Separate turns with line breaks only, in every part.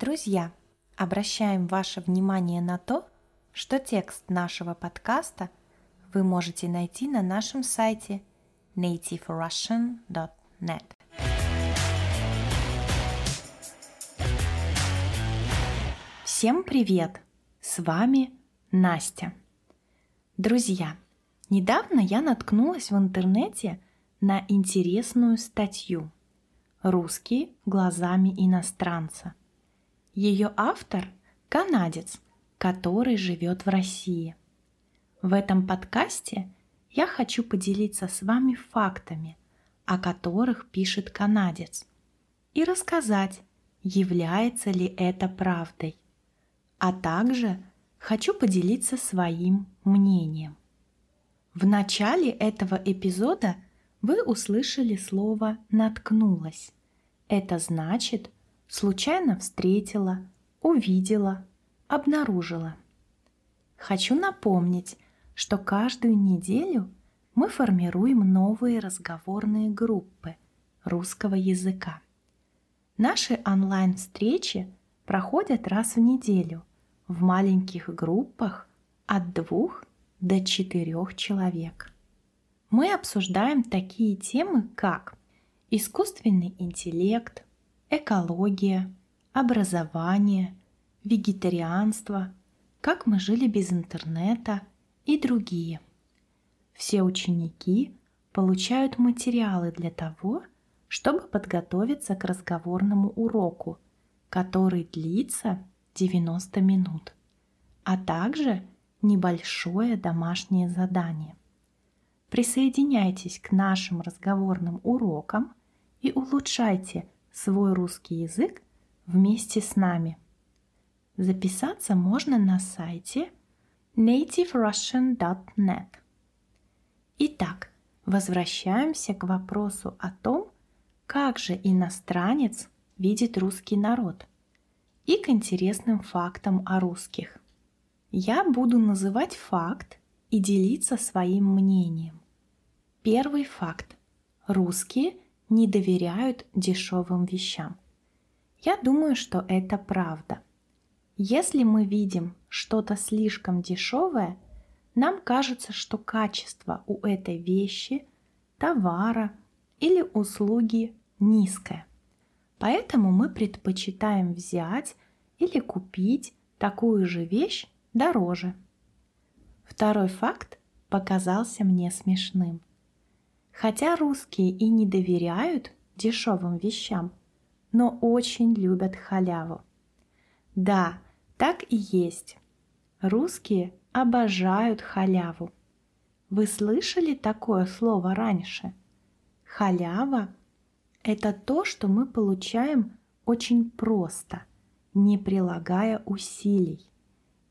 Друзья, обращаем ваше внимание на то, что текст нашего подкаста вы можете найти на нашем сайте nativerussian.net. Всем привет! С вами Настя. Друзья, недавно я наткнулась в интернете на интересную статью «Русские глазами иностранца». Ее автор – канадец, который живет в России. В этом подкасте я хочу поделиться с вами фактами, о которых пишет канадец, и рассказать, является ли это правдой. А также хочу поделиться своим мнением. В начале этого эпизода вы услышали слово «наткнулась». Это значит – случайно встретила, увидела, обнаружила. Хочу напомнить, что каждую неделю мы формируем новые разговорные группы русского языка. Наши онлайн-встречи проходят раз в неделю в маленьких группах от двух до четырех человек. Мы обсуждаем такие темы, как искусственный интеллект, экология, образование, вегетарианство, как мы жили без интернета и другие. Все ученики получают материалы для того, чтобы подготовиться к разговорному уроку, который длится 90 минут, а также небольшое домашнее задание. Присоединяйтесь к нашим разговорным урокам и улучшайте свой русский язык вместе с нами. Записаться можно на сайте nativerussian.net. Итак, возвращаемся к вопросу о том, как же иностранец видит русский народ и к интересным фактам о русских. Я буду называть факт и делиться своим мнением. Первый факт. Русские – не доверяют дешевым вещам. Я думаю, что это правда. Если мы видим что-то слишком дешевое, нам кажется, что качество у этой вещи, товара или услуги низкое. Поэтому мы предпочитаем взять или купить такую же вещь дороже. Второй факт показался мне смешным. Хотя русские и не доверяют дешевым вещам, но очень любят халяву. Да, так и есть. Русские обожают халяву. Вы слышали такое слово раньше? Халява – это то, что мы получаем очень просто, не прилагая усилий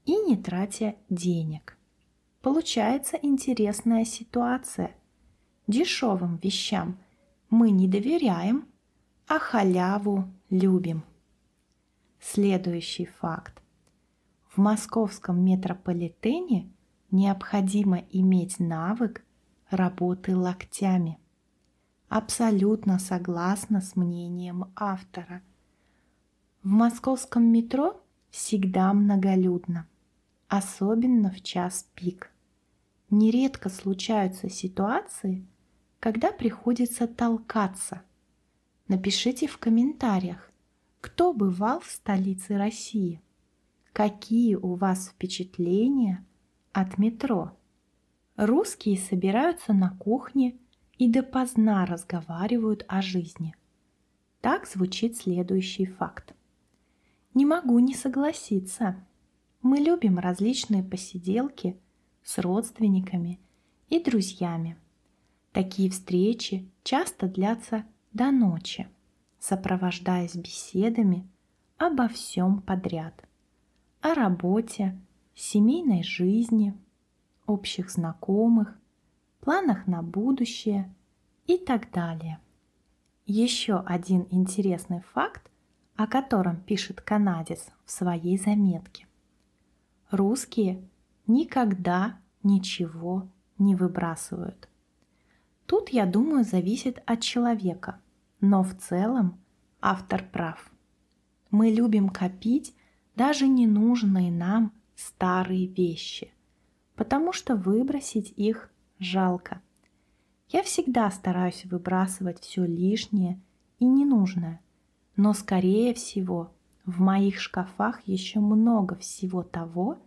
и не тратя денег. Получается интересная ситуация – дешевым вещам мы не доверяем, а халяву любим. Следующий факт. В московском метрополитене необходимо иметь навык работы локтями. Абсолютно согласна с мнением автора. В московском метро всегда многолюдно, особенно в час пик. Нередко случаются ситуации, когда приходится толкаться. Напишите в комментариях, кто бывал в столице России, какие у вас впечатления от метро. Русские собираются на кухне и допоздна разговаривают о жизни. Так звучит следующий факт. Не могу не согласиться. Мы любим различные посиделки с родственниками и друзьями – Такие встречи часто длятся до ночи, сопровождаясь беседами обо всем подряд. О работе, семейной жизни, общих знакомых, планах на будущее и так далее. Еще один интересный факт, о котором пишет канадец в своей заметке. Русские никогда ничего не выбрасывают – Тут, я думаю, зависит от человека, но в целом автор прав. Мы любим копить даже ненужные нам старые вещи, потому что выбросить их жалко. Я всегда стараюсь выбрасывать все лишнее и ненужное, но скорее всего в моих шкафах еще много всего того,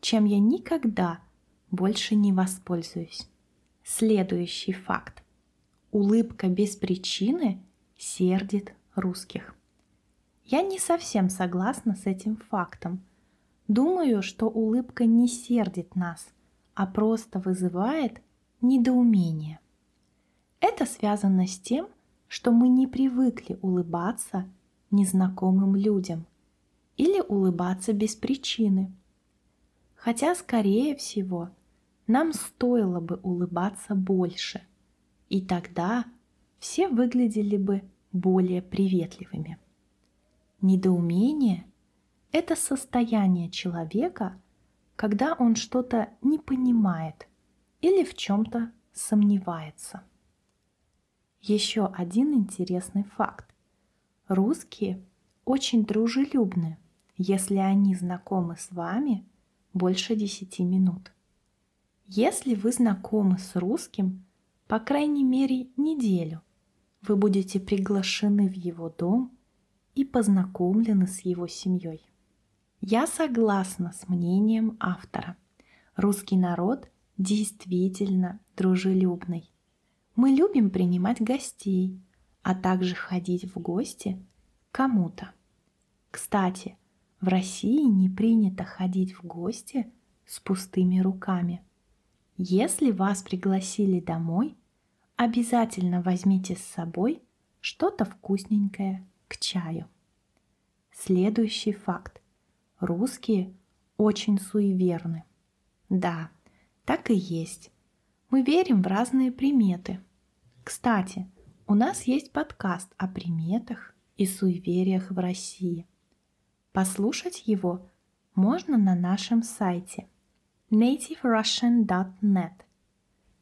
чем я никогда больше не воспользуюсь. Следующий факт. Улыбка без причины сердит русских. Я не совсем согласна с этим фактом. Думаю, что улыбка не сердит нас, а просто вызывает недоумение. Это связано с тем, что мы не привыкли улыбаться незнакомым людям или улыбаться без причины. Хотя, скорее всего, нам стоило бы улыбаться больше, и тогда все выглядели бы более приветливыми. Недоумение – это состояние человека, когда он что-то не понимает или в чем-то сомневается. Еще один интересный факт. Русские очень дружелюбны, если они знакомы с вами больше 10 минут. Если вы знакомы с русским, по крайней мере, неделю, вы будете приглашены в его дом и познакомлены с его семьей. Я согласна с мнением автора. Русский народ действительно дружелюбный. Мы любим принимать гостей, а также ходить в гости кому-то. Кстати, в России не принято ходить в гости с пустыми руками. Если вас пригласили домой, обязательно возьмите с собой что-то вкусненькое к чаю. Следующий факт. Русские очень суеверны. Да, так и есть. Мы верим в разные приметы. Кстати, у нас есть подкаст о приметах и суевериях в России. Послушать его можно на нашем сайте nativerussian.net.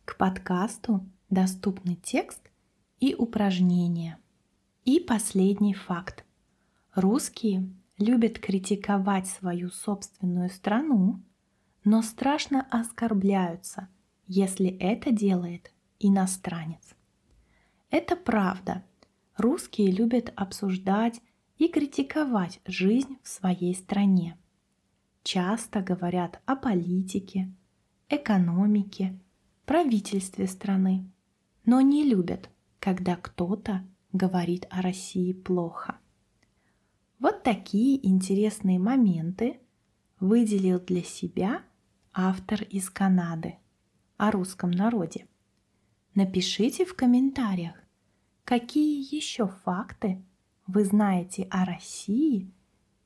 К подкасту доступны текст и упражнения. И последний факт. Русские любят критиковать свою собственную страну, но страшно оскорбляются – если это делает иностранец. Это правда. Русские любят обсуждать и критиковать жизнь в своей стране. Часто говорят о политике, экономике, правительстве страны, но не любят, когда кто-то говорит о России плохо. Вот такие интересные моменты выделил для себя автор из Канады о русском народе. Напишите в комментариях, какие еще факты вы знаете о России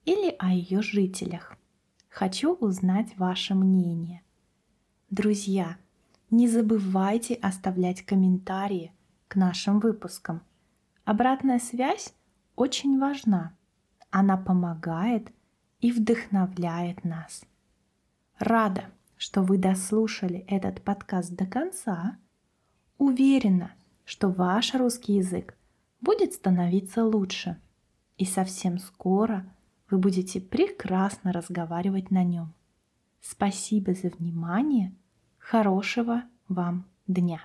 или о ее жителях. Хочу узнать ваше мнение. Друзья, не забывайте оставлять комментарии к нашим выпускам. Обратная связь очень важна. Она помогает и вдохновляет нас. Рада, что вы дослушали этот подкаст до конца. Уверена, что ваш русский язык будет становиться лучше. И совсем скоро вы будете прекрасно разговаривать на нем. Спасибо за внимание. Хорошего вам дня!